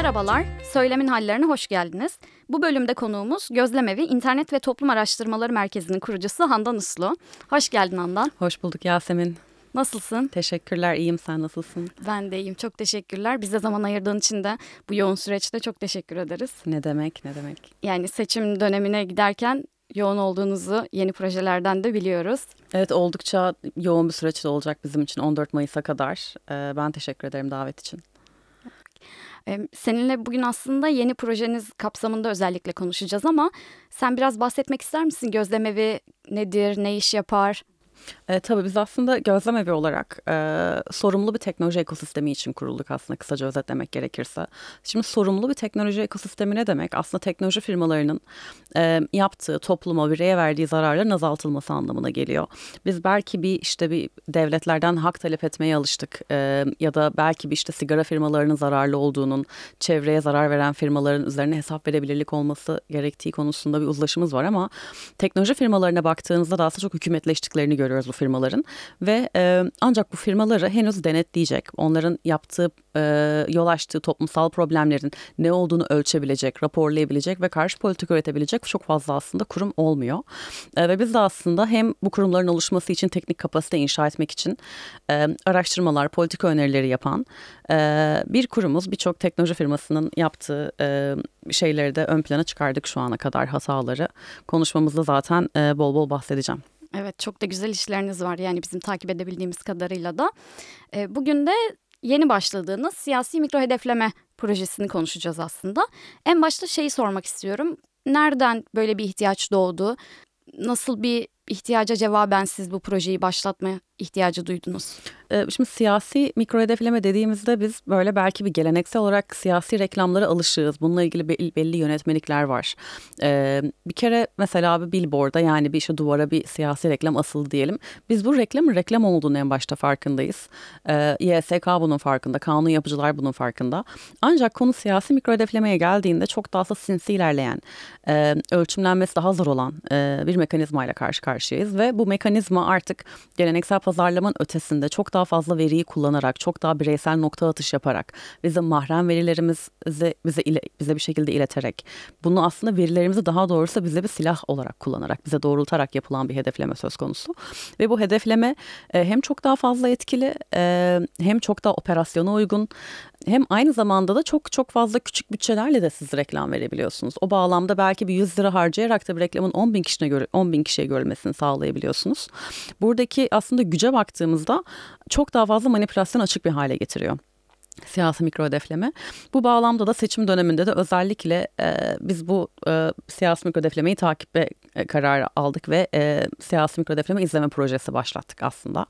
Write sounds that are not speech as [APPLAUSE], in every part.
Merhabalar, Söylemin Hallerine hoş geldiniz. Bu bölümde konuğumuz Gözlemevi İnternet ve Toplum Araştırmaları Merkezi'nin kurucusu Handan Uslu. Hoş geldin Handan. Hoş bulduk Yasemin. Nasılsın? Teşekkürler, iyiyim. Sen nasılsın? Ben de iyiyim. Çok teşekkürler. Bize zaman ayırdığın için de bu yoğun süreçte çok teşekkür ederiz. Ne demek, ne demek. Yani seçim dönemine giderken yoğun olduğunuzu yeni projelerden de biliyoruz. Evet oldukça yoğun bir süreç olacak bizim için 14 Mayıs'a kadar. Ee, ben teşekkür ederim davet için. Seninle bugün aslında yeni projeniz kapsamında özellikle konuşacağız ama sen biraz bahsetmek ister misin? Gözlemevi nedir, ne iş yapar? E, tabii biz aslında gözlem evi olarak e, sorumlu bir teknoloji ekosistemi için kurulduk aslında kısaca özetlemek gerekirse. Şimdi sorumlu bir teknoloji ekosistemi ne demek? Aslında teknoloji firmalarının e, yaptığı topluma, bireye verdiği zararların azaltılması anlamına geliyor. Biz belki bir işte bir devletlerden hak talep etmeye alıştık e, ya da belki bir işte sigara firmalarının zararlı olduğunun, çevreye zarar veren firmaların üzerine hesap verebilirlik olması gerektiği konusunda bir uzlaşımız var ama teknoloji firmalarına baktığınızda da aslında çok hükümetleştiklerini görüyoruz bu firmaların ve e, ancak bu firmaları henüz denetleyecek, onların yaptığı e, yol açtığı toplumsal problemlerin ne olduğunu ölçebilecek, raporlayabilecek ve karşı politika üretebilecek çok fazla aslında kurum olmuyor. E, ve biz de aslında hem bu kurumların oluşması için teknik kapasite inşa etmek için e, araştırmalar, politika önerileri yapan e, bir kurumuz. Birçok teknoloji firmasının yaptığı e, şeyleri de ön plana çıkardık şu ana kadar hataları. Konuşmamızda zaten e, bol bol bahsedeceğim. Evet çok da güzel işleriniz var yani bizim takip edebildiğimiz kadarıyla da. E, bugün de yeni başladığınız siyasi mikro hedefleme projesini konuşacağız aslında. En başta şeyi sormak istiyorum. Nereden böyle bir ihtiyaç doğdu? Nasıl bir ihtiyaca cevaben siz bu projeyi başlatma ihtiyacı duydunuz? Ee, şimdi siyasi mikro hedefleme dediğimizde biz böyle belki bir geleneksel olarak siyasi reklamlara alışığız. Bununla ilgili belli yönetmelikler var. Ee, bir kere mesela bir billboard'a yani bir işte duvara bir siyasi reklam asıldı diyelim. Biz bu reklamın reklam olduğunu en başta farkındayız. Ee, YSK bunun farkında, kanun yapıcılar bunun farkında. Ancak konu siyasi mikro hedeflemeye geldiğinde çok daha sinsi ilerleyen, e, ölçümlenmesi daha zor olan e, bir mekanizmayla karşı karşıyayız. Ve bu mekanizma artık geleneksel pazarlamanın ötesinde çok daha fazla veriyi kullanarak, çok daha bireysel nokta atış yaparak, bizim mahrem verilerimizi bize ile, bize bir şekilde ileterek, bunu aslında verilerimizi daha doğrusu bize bir silah olarak kullanarak, bize doğrultarak yapılan bir hedefleme söz konusu. Ve bu hedefleme e, hem çok daha fazla etkili, e, hem çok daha operasyona uygun, hem aynı zamanda da çok çok fazla küçük bütçelerle de siz reklam verebiliyorsunuz. O bağlamda belki bir 100 lira harcayarak da bir reklamın 10 bin kişine göre 10 bin kişiye görülmesini sağlayabiliyorsunuz. Buradaki aslında güce baktığımızda çok daha fazla manipülasyon açık bir hale getiriyor siyasi mikro hedefleme. Bu bağlamda da seçim döneminde de özellikle e, biz bu e, siyasi mikro hedeflemeyi takibe e, kararı aldık ve e, siyasi mikro hedefleme izleme projesi başlattık aslında.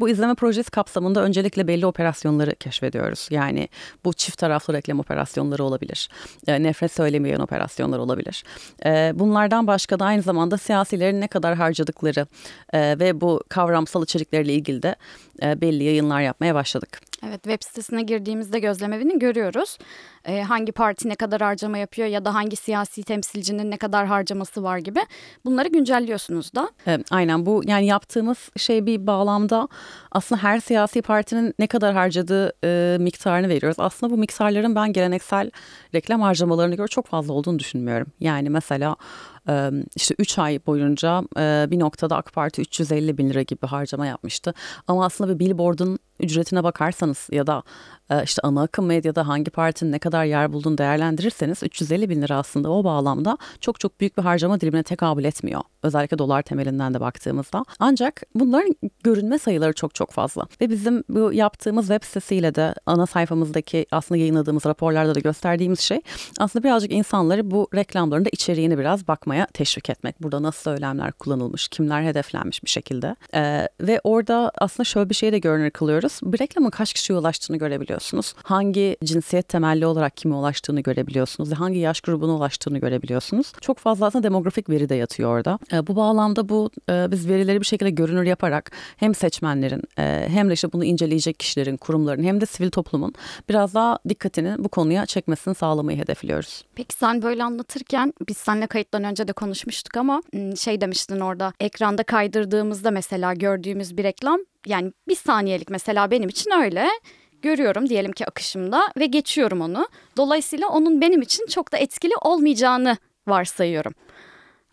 Bu izleme projesi kapsamında öncelikle belli operasyonları keşfediyoruz. Yani bu çift taraflı reklam operasyonları olabilir. E, nefret söylemeyen operasyonlar olabilir. E, bunlardan başka da aynı zamanda siyasilerin ne kadar harcadıkları e, ve bu kavramsal içerikleriyle ilgili de e, belli yayınlar yapmaya başladık. Evet web sitesine girdiğimizde gözlemevini görüyoruz. Ee, hangi parti ne kadar harcama yapıyor ya da hangi siyasi temsilcinin ne kadar harcaması var gibi bunları güncelliyorsunuz da. Evet, aynen bu yani yaptığımız şey bir bağlamda aslında her siyasi partinin ne kadar harcadığı e, miktarını veriyoruz. Aslında bu miktarların ben geleneksel reklam harcamalarına göre çok fazla olduğunu düşünmüyorum. Yani mesela işte 3 ay boyunca bir noktada AK Parti 350 bin lira gibi harcama yapmıştı. Ama aslında bir billboard'un ücretine bakarsanız ya da işte ana akım medyada hangi partinin ne kadar yer bulduğunu değerlendirirseniz 350 bin lira aslında o bağlamda çok çok büyük bir harcama dilimine tekabül etmiyor. Özellikle dolar temelinden de baktığımızda. Ancak bunların görünme sayıları çok çok fazla. Ve bizim bu yaptığımız web sitesiyle de ana sayfamızdaki aslında yayınladığımız raporlarda da gösterdiğimiz şey aslında birazcık insanları bu reklamların da içeriğini biraz bakmaya teşvik etmek. Burada nasıl söylemler kullanılmış, kimler hedeflenmiş bir şekilde. Ee, ve orada aslında şöyle bir şey de görünür kılıyoruz. Bir reklamın kaç kişiye ulaştığını görebiliyorsunuz. Hangi cinsiyet temelli olarak kime ulaştığını görebiliyorsunuz. Hangi yaş grubuna ulaştığını görebiliyorsunuz. Çok fazla aslında demografik veri de yatıyor orada. E, bu bağlamda bu e, biz verileri bir şekilde görünür yaparak hem seçmenlerin e, hem de işte bunu inceleyecek kişilerin, kurumların hem de sivil toplumun biraz daha dikkatini bu konuya çekmesini sağlamayı hedefliyoruz. Peki sen böyle anlatırken biz seninle kayıttan önce de konuşmuştuk ama şey demiştin orada ekranda kaydırdığımızda mesela gördüğümüz bir reklam yani bir saniyelik mesela benim için öyle görüyorum diyelim ki akışımda ve geçiyorum onu. Dolayısıyla onun benim için çok da etkili olmayacağını varsayıyorum.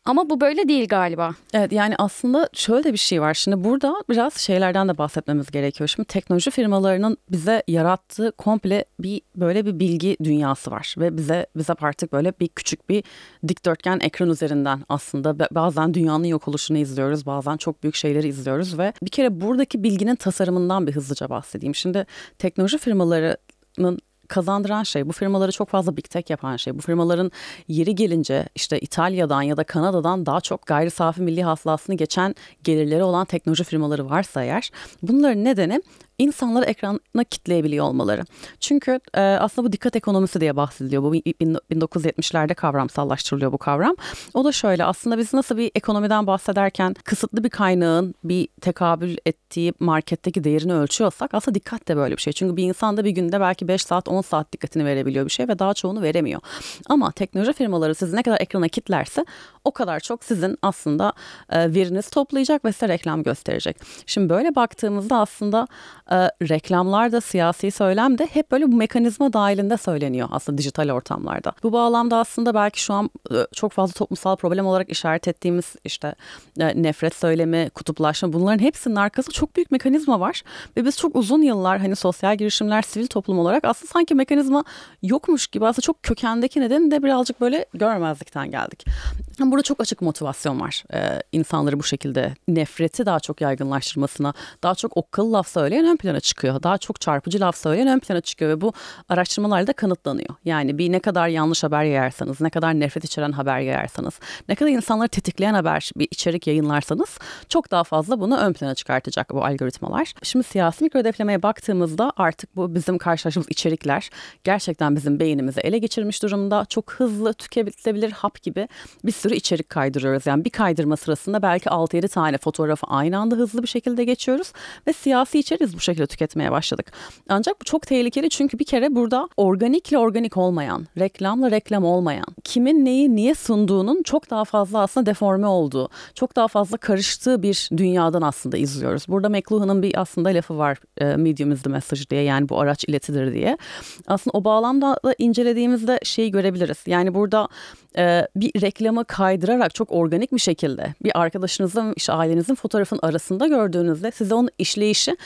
Ama bu böyle değil galiba. Evet yani aslında şöyle bir şey var. Şimdi burada biraz şeylerden de bahsetmemiz gerekiyor. Şimdi teknoloji firmalarının bize yarattığı komple bir böyle bir bilgi dünyası var ve bize bize artık böyle bir küçük bir dikdörtgen ekran üzerinden aslında bazen dünyanın yok oluşunu izliyoruz, bazen çok büyük şeyleri izliyoruz ve bir kere buradaki bilginin tasarımından bir hızlıca bahsedeyim. Şimdi teknoloji firmalarının kazandıran şey, bu firmaları çok fazla big tech yapan şey, bu firmaların yeri gelince işte İtalya'dan ya da Kanada'dan daha çok gayri safi milli hasılasını geçen gelirleri olan teknoloji firmaları varsa eğer bunların nedeni insanları ekrana kitleyebiliyor olmaları. Çünkü e, aslında bu dikkat ekonomisi diye bahsediliyor. Bu 1970'lerde kavramsallaştırılıyor bu kavram. O da şöyle aslında biz nasıl bir ekonomiden bahsederken kısıtlı bir kaynağın bir tekabül ettiği marketteki değerini ölçüyorsak aslında dikkat de böyle bir şey. Çünkü bir insan da bir günde belki 5 saat 10 saat dikkatini verebiliyor bir şey ve daha çoğunu veremiyor. Ama teknoloji firmaları sizi ne kadar ekrana kitlerse o kadar çok sizin aslında e, veriniz toplayacak ve size reklam gösterecek. Şimdi böyle baktığımızda aslında e, reklamlar da siyasi söylem de hep böyle bu mekanizma dahilinde söyleniyor aslında dijital ortamlarda. Bu bağlamda aslında belki şu an e, çok fazla toplumsal problem olarak işaret ettiğimiz işte e, nefret söylemi, kutuplaşma bunların hepsinin arkasında çok büyük mekanizma var. Ve biz çok uzun yıllar hani sosyal girişimler, sivil toplum olarak aslında sanki mekanizma yokmuş gibi aslında çok kökendeki nedeni de birazcık böyle görmezlikten geldik. Burada çok açık motivasyon var. Ee, insanları bu şekilde nefreti daha çok yaygınlaştırmasına, daha çok okkalı laf söyleyen ön plana çıkıyor. Daha çok çarpıcı laf söyleyen ön plana çıkıyor ve bu araştırmalarla kanıtlanıyor. Yani bir ne kadar yanlış haber yayarsanız, ne kadar nefret içeren haber yayarsanız, ne kadar insanları tetikleyen haber, bir içerik yayınlarsanız çok daha fazla bunu ön plana çıkartacak bu algoritmalar. Şimdi siyasi mikro hedeflemeye baktığımızda artık bu bizim karşılaştığımız içerikler gerçekten bizim beynimizi ele geçirmiş durumda. Çok hızlı tüketilebilir hap gibi bir sürü içerik kaydırıyoruz. Yani bir kaydırma sırasında belki 6-7 tane fotoğrafı aynı anda hızlı bir şekilde geçiyoruz ve siyasi içeriz bu şekilde tüketmeye başladık. Ancak bu çok tehlikeli çünkü bir kere burada organikle organik olmayan, reklamla reklam olmayan, kimin neyi niye sunduğunun çok daha fazla aslında deforme olduğu, çok daha fazla karıştığı bir dünyadan aslında izliyoruz. Burada McLuhan'ın bir aslında lafı var e, medium is the message diye yani bu araç iletidir diye. Aslında o bağlamda da incelediğimizde şeyi görebiliriz. Yani burada e, bir reklamı kaydırarak çok organik bir şekilde bir arkadaşınızın işte ailenizin fotoğrafın arasında gördüğünüzde size onun işleyişi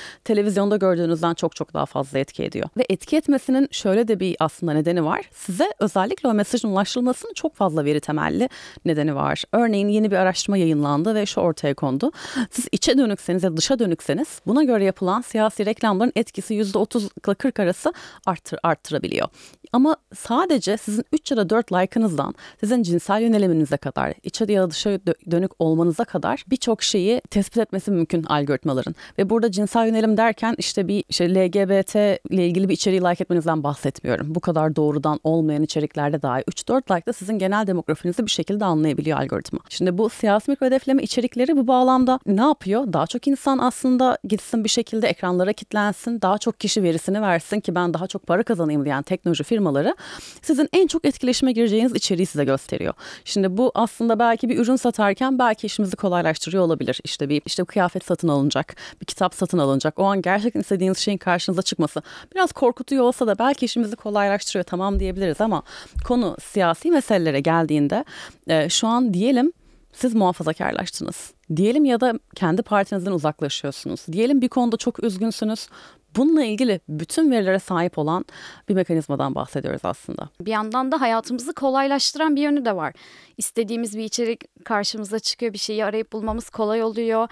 televizyonda gördüğünüzden çok çok daha fazla etki ediyor. Ve etki etmesinin şöyle de bir aslında nedeni var. Size özellikle o mesajın ulaştırılmasının çok fazla veri temelli nedeni var. Örneğin yeni bir araştırma yayınlandı ve şu ortaya kondu. Siz içe dönükseniz ya dışa dönükseniz buna göre yapılan siyasi reklamların etkisi %30 ile 40 arası arttır, arttırabiliyor. Ama sadece sizin 3 ya da 4 like'ınızdan sizin cinsel yöneliminize kadar, içe ya da dışa dönük olmanıza kadar birçok şeyi tespit etmesi mümkün algoritmaların. Ve burada cinsel yönelim derken işte bir işte LGBT ile ilgili bir içeriği like etmenizden bahsetmiyorum. Bu kadar doğrudan olmayan içeriklerde dahi 3-4 like da sizin genel demografinizi bir şekilde anlayabiliyor algoritma. Şimdi bu siyasi mikro hedefleme içerikleri bu bağlamda ne yapıyor? Daha çok insan aslında gitsin bir şekilde ekranlara kitlensin, daha çok kişi verisini versin ki ben daha çok para kazanayım diyen teknoloji firmaları sizin en çok etkileşime gireceğiniz içeriği size gösteriyor. Şimdi bu aslında belki bir ürün satarken belki işimizi kolaylaştırıyor olabilir. İşte bir işte bir kıyafet satın alınacak, bir kitap satın alınacak. O an gerçekten istediğiniz şeyin karşınıza çıkması biraz korkutuyor olsa da belki işimizi kolaylaştırıyor tamam diyebiliriz ama konu siyasi meselelere geldiğinde e, şu an diyelim siz muhafazakarlaştınız. Diyelim ya da kendi partinizden uzaklaşıyorsunuz. Diyelim bir konuda çok üzgünsünüz. Bununla ilgili bütün verilere sahip olan bir mekanizmadan bahsediyoruz aslında. Bir yandan da hayatımızı kolaylaştıran bir yönü de var. İstediğimiz bir içerik karşımıza çıkıyor, bir şeyi arayıp bulmamız kolay oluyor.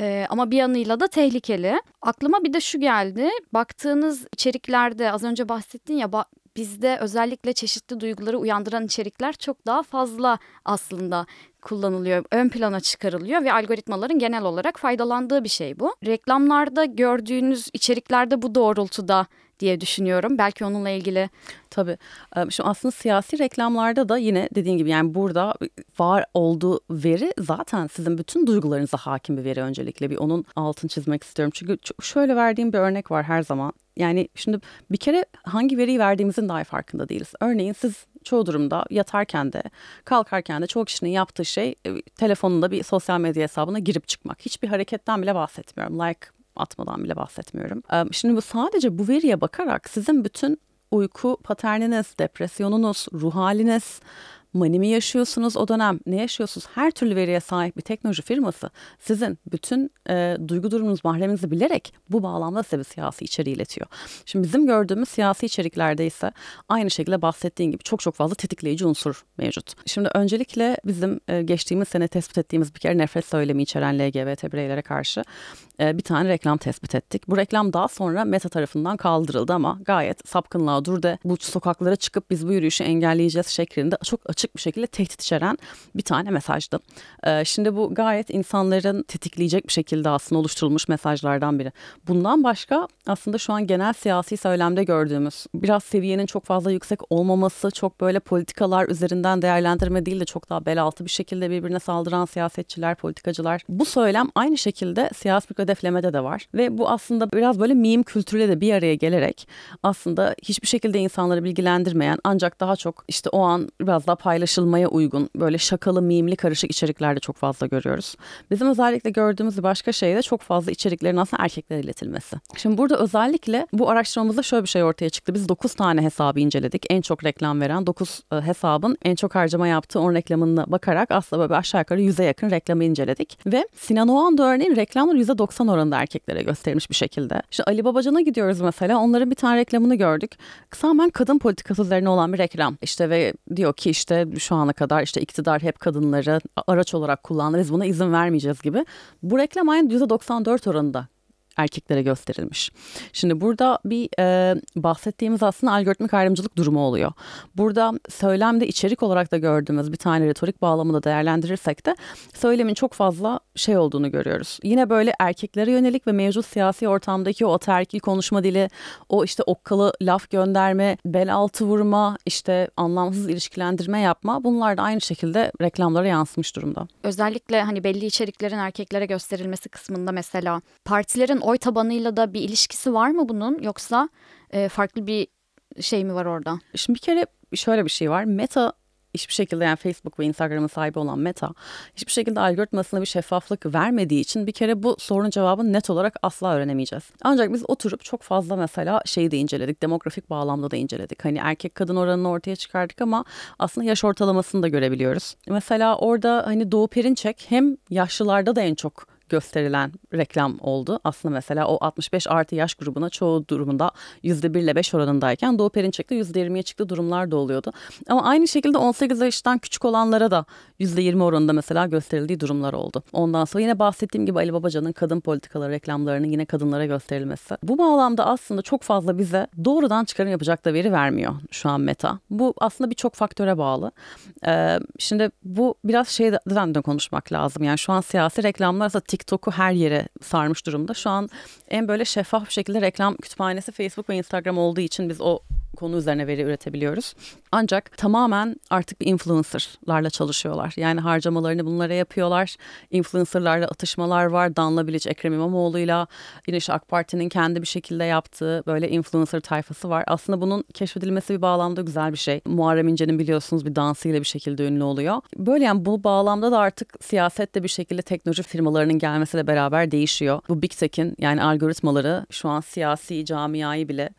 Ee, ama bir yanıyla da tehlikeli. Aklıma bir de şu geldi. Baktığınız içeriklerde az önce bahsettin ya bizde özellikle çeşitli duyguları uyandıran içerikler çok daha fazla aslında kullanılıyor, ön plana çıkarılıyor ve algoritmaların genel olarak faydalandığı bir şey bu. Reklamlarda gördüğünüz içeriklerde bu doğrultuda diye düşünüyorum. Belki onunla ilgili. Tabii. Şimdi aslında siyasi reklamlarda da yine dediğin gibi yani burada var olduğu veri zaten sizin bütün duygularınıza hakim bir veri öncelikle. Bir onun altını çizmek istiyorum. Çünkü şöyle verdiğim bir örnek var her zaman. Yani şimdi bir kere hangi veriyi verdiğimizin dahi farkında değiliz. Örneğin siz çoğu durumda yatarken de kalkarken de çoğu kişinin yaptığı şey telefonunda bir sosyal medya hesabına girip çıkmak. Hiçbir hareketten bile bahsetmiyorum. Like atmadan bile bahsetmiyorum. Şimdi bu sadece bu veriye bakarak sizin bütün uyku paterniniz, depresyonunuz, ruh haliniz, mani mi yaşıyorsunuz o dönem, ne yaşıyorsunuz? Her türlü veriye sahip bir teknoloji firması sizin bütün e, duygu durumunuz, mahreminizi bilerek bu bağlamda size bir siyasi içeriği iletiyor. Şimdi bizim gördüğümüz siyasi içeriklerde ise aynı şekilde bahsettiğin gibi çok çok fazla tetikleyici unsur mevcut. Şimdi öncelikle bizim e, geçtiğimiz sene tespit ettiğimiz bir kere nefret söylemi içeren LGBT bireylere karşı e, bir tane reklam tespit ettik. Bu reklam daha sonra Meta tarafından kaldırıldı ama gayet sapkınlığa dur de bu sokaklara çıkıp biz bu yürüyüşü engelleyeceğiz şeklinde çok açık bir şekilde tehdit içeren bir tane mesajdı. E, Şimdi bu gayet insanların tetikleyecek bir şekilde aslında oluşturulmuş mesajlardan biri. Bundan başka aslında şu an genel siyasi söylemde gördüğümüz biraz seviyenin çok fazla yüksek olmaması, çok böyle politikalar üzerinden değerlendirme değil de çok daha bel altı bir şekilde birbirine saldıran siyasetçiler, politikacılar. Bu söylem aynı şekilde siyasi bir hedeflemede de var ve bu aslında biraz böyle meme kültürüyle de bir araya gelerek aslında hiçbir şekilde insanları bilgilendirmeyen ancak daha çok işte o an biraz daha paylaşılmaya uygun böyle şakalı, mimli karışık içeriklerde çok fazla görüyoruz. Bizim özellikle gördüğümüz bir başka şey de çok fazla içeriklerin aslında erkeklere iletilmesi. Şimdi burada özellikle bu araştırmamızda şöyle bir şey ortaya çıktı. Biz 9 tane hesabı inceledik. En çok reklam veren 9 hesabın en çok harcama yaptığı 10 reklamına bakarak aslında böyle aşağı yukarı 100'e yakın reklamı inceledik. Ve Sinan Oğan'da örneğin reklamlar %90 oranında erkeklere gösterilmiş bir şekilde. İşte Ali Babacan'a gidiyoruz mesela. Onların bir tane reklamını gördük. Tamamen kadın politikası üzerine olan bir reklam. İşte ve diyor ki işte şu ana kadar işte iktidar hep kadınları araç olarak kullandı. Biz buna izin vermeyeceğiz gibi. Bu reklam aynı %94 oranında erkeklere gösterilmiş. Şimdi burada bir e, bahsettiğimiz aslında algoritmik ayrımcılık durumu oluyor. Burada söylemde içerik olarak da gördüğümüz bir tane retorik bağlamında değerlendirirsek de söylemin çok fazla şey olduğunu görüyoruz. Yine böyle erkeklere yönelik ve mevcut siyasi ortamdaki o ataerkil konuşma dili, o işte okkalı laf gönderme, bel altı vurma, işte anlamsız ilişkilendirme yapma bunlar da aynı şekilde reklamlara yansımış durumda. Özellikle hani belli içeriklerin erkeklere gösterilmesi kısmında mesela partilerin oy tabanıyla da bir ilişkisi var mı bunun yoksa e, farklı bir şey mi var orada? Şimdi bir kere şöyle bir şey var. Meta hiçbir şekilde yani Facebook ve Instagram'ın sahibi olan Meta hiçbir şekilde algoritmasına bir şeffaflık vermediği için bir kere bu sorunun cevabını net olarak asla öğrenemeyeceğiz. Ancak biz oturup çok fazla mesela şeyi de inceledik. Demografik bağlamda da inceledik. Hani erkek kadın oranını ortaya çıkardık ama aslında yaş ortalamasını da görebiliyoruz. Mesela orada hani Doğu Perinçek hem yaşlılarda da en çok gösterilen reklam oldu. Aslında mesela o 65 artı yaş grubuna çoğu durumunda %1 ile 5 oranındayken Doğu Perinçek'te %20'ye çıktığı durumlar da oluyordu. Ama aynı şekilde 18 yaştan küçük olanlara da %20 oranında mesela gösterildiği durumlar oldu. Ondan sonra yine bahsettiğim gibi Ali Babacan'ın kadın politikaları reklamlarının yine kadınlara gösterilmesi. Bu bağlamda aslında çok fazla bize doğrudan çıkarım yapacak da veri vermiyor şu an Meta. Bu aslında birçok faktöre bağlı. Ee, şimdi bu biraz şeyden de konuşmak lazım. Yani şu an siyasi reklamlar aslında TikTok'u her yere sarmış durumda. Şu an en böyle şeffaf bir şekilde reklam kütüphanesi Facebook ve Instagram olduğu için biz o konu üzerine veri üretebiliyoruz. Ancak tamamen artık bir influencerlarla çalışıyorlar. Yani harcamalarını bunlara yapıyorlar. Influencerlarla atışmalar var. Danla Bilic, Ekrem İmamoğlu'yla yine işte AK Parti'nin kendi bir şekilde yaptığı böyle influencer tayfası var. Aslında bunun keşfedilmesi bir bağlamda güzel bir şey. Muharrem İnce'nin biliyorsunuz bir dansıyla bir şekilde ünlü oluyor. Böyle yani bu bağlamda da artık siyasette bir şekilde teknoloji firmalarının gelmesiyle beraber değişiyor. Bu Big Tech'in yani algoritmaları şu an siyasi camiayı bile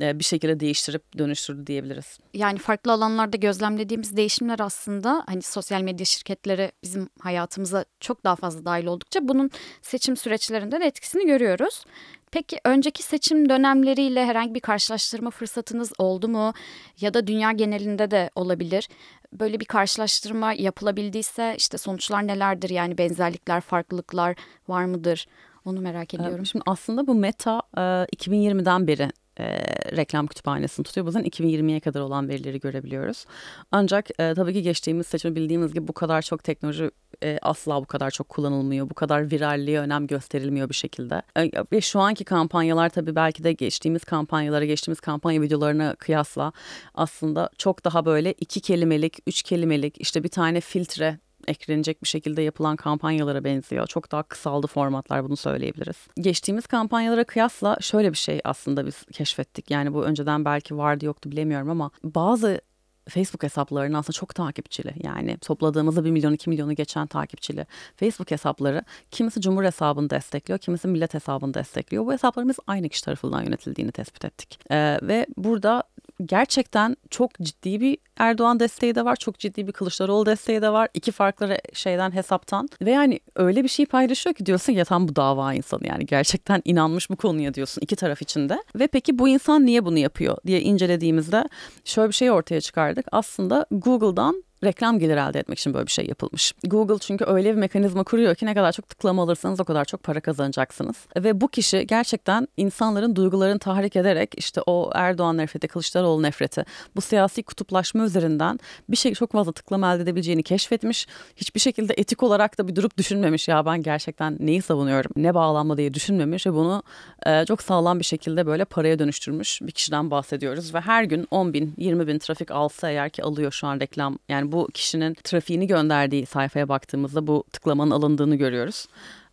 bir şekilde değiştirip dönüştürdü diyebiliriz. Yani farklı alanlarda gözlemlediğimiz değişimler aslında hani sosyal medya şirketleri bizim hayatımıza çok daha fazla dahil oldukça bunun seçim süreçlerinde de etkisini görüyoruz. Peki önceki seçim dönemleriyle herhangi bir karşılaştırma fırsatınız oldu mu? Ya da dünya genelinde de olabilir. Böyle bir karşılaştırma yapılabildiyse işte sonuçlar nelerdir? Yani benzerlikler, farklılıklar var mıdır? Onu merak ediyorum. Şimdi aslında bu Meta 2020'den beri e, reklam kütüphanesini tutuyor. Bazen 2020'ye kadar olan verileri görebiliyoruz. Ancak e, tabii ki geçtiğimiz seçimi bildiğimiz gibi bu kadar çok teknoloji e, asla bu kadar çok kullanılmıyor. Bu kadar viralliğe önem gösterilmiyor bir şekilde. E, ve şu anki kampanyalar tabii belki de geçtiğimiz kampanyalara, geçtiğimiz kampanya videolarına kıyasla aslında çok daha böyle iki kelimelik, üç kelimelik işte bir tane filtre eklenecek bir şekilde yapılan kampanyalara benziyor. Çok daha kısaldı formatlar bunu söyleyebiliriz. Geçtiğimiz kampanyalara kıyasla şöyle bir şey aslında biz keşfettik. Yani bu önceden belki vardı yoktu bilemiyorum ama bazı Facebook hesaplarının aslında çok takipçili. Yani topladığımızda 1 milyon 2 milyonu geçen takipçili Facebook hesapları kimisi Cumhur hesabını destekliyor, kimisi millet hesabını destekliyor. Bu hesaplarımız aynı kişi tarafından yönetildiğini tespit ettik. Ee, ve burada gerçekten çok ciddi bir Erdoğan desteği de var. Çok ciddi bir Kılıçdaroğlu desteği de var. İki farklı şeyden hesaptan. Ve yani öyle bir şey paylaşıyor ki diyorsun ya tam bu dava insanı yani gerçekten inanmış bu konuya diyorsun iki taraf içinde. Ve peki bu insan niye bunu yapıyor diye incelediğimizde şöyle bir şey ortaya çıkardık. Aslında Google'dan reklam gelir elde etmek için böyle bir şey yapılmış. Google çünkü öyle bir mekanizma kuruyor ki ne kadar çok tıklama alırsanız o kadar çok para kazanacaksınız. Ve bu kişi gerçekten insanların duygularını tahrik ederek işte o Erdoğan nefreti, Kılıçdaroğlu nefreti, bu siyasi kutuplaşma üzerinden bir şey çok fazla tıklama elde edebileceğini keşfetmiş. Hiçbir şekilde etik olarak da bir durup düşünmemiş ya ben gerçekten neyi savunuyorum, ne bağlanma diye düşünmemiş ve bunu e, çok sağlam bir şekilde böyle paraya dönüştürmüş bir kişiden bahsediyoruz. Ve her gün 10 bin, 20 bin trafik alsa eğer ki alıyor şu an reklam yani bu kişinin trafiğini gönderdiği sayfaya baktığımızda bu tıklamanın alındığını görüyoruz.